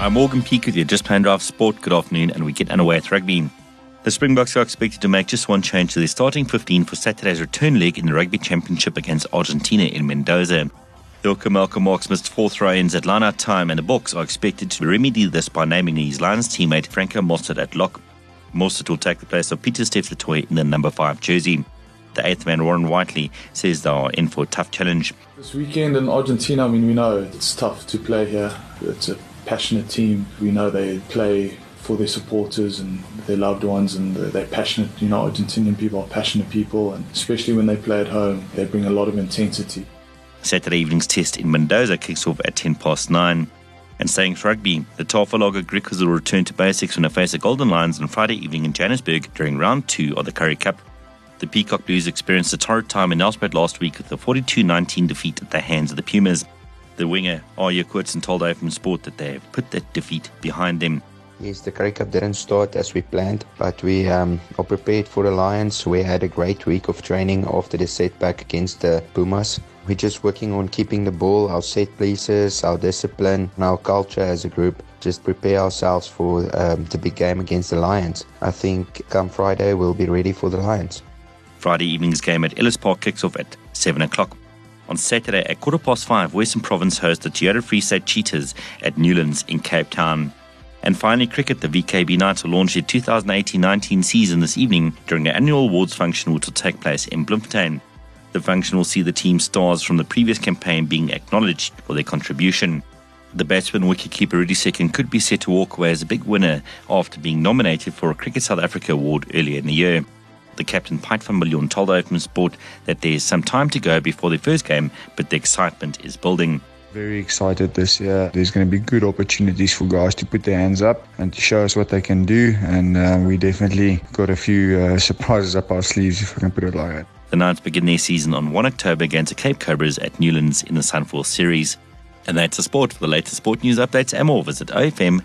I'm Morgan Peak with your Just Plain Drive Sport. Good afternoon, and we get underway at rugby. The Springboks are expected to make just one change to their starting 15 for Saturday's return leg in the Rugby Championship against Argentina in Mendoza. Hooker Malcolm Marx missed four throw-ins at line-out time, and the Boks are expected to remedy this by naming his Lions teammate Franco Mostert at lock. Mostert will take the place of Pieter-Steph Toit in the number five jersey. The eighth man, Warren Whiteley, says they are in for a tough challenge. This weekend in Argentina, I mean, we know it's tough to play here. It's a passionate team. We know they play for their supporters and their loved ones, and they're passionate. You know, Argentinian people are passionate people, and especially when they play at home, they bring a lot of intensity. Saturday evening's test in Mendoza kicks off at 10 past 9. And staying for rugby, the Tafel Lager Griquas will return to basics when they face the Golden Lions on Friday evening in Johannesburg during round two of the Currie Cup. The Peacock Blues experienced a torrid time in Nelspruit last week with a 42 19 defeat at the hands of the Pumas. The winger Arya told OFM Sport that they have put that defeat behind them. Yes, the Currie Cup didn't start as we planned, but we um, are prepared for the Lions. We had a great week of training after the setback against the Pumas. We're just working on keeping the ball, our set pieces, our discipline, and our culture as a group. Just prepare ourselves for um, the big game against the Lions. I think come Friday we'll be ready for the Lions. Friday evening's game at Ellis Park kicks off at 7 o'clock. On Saturday at quarter past five, Western Province hosts the Toyota Free State Cheetahs at Newlands in Cape Town. And finally, cricket, the VKB Knights will launch their 2018-19 season this evening during an annual awards function which will take place in Bloemfontein. The function will see the team stars from the previous campaign being acknowledged for their contribution. The batsman wicketkeeper Rudi Second could be set to walk away as a big winner after being nominated for a Cricket South Africa award earlier in the year. The captain, Pite van Biljon, told OFM Sport that there is some time to go before the first game, but the excitement is building. Very excited this year. There's going to be good opportunities for guys to put their hands up and to show us what they can do. And uh, we definitely got a few uh, surprises up our sleeves, if I can put it like that. The Knights begin their season on 1 October against the Cape Cobras at Newlands in the Sunfoil Series. And that's the sport. For the latest sport news updates and more, visit ofm.co.za.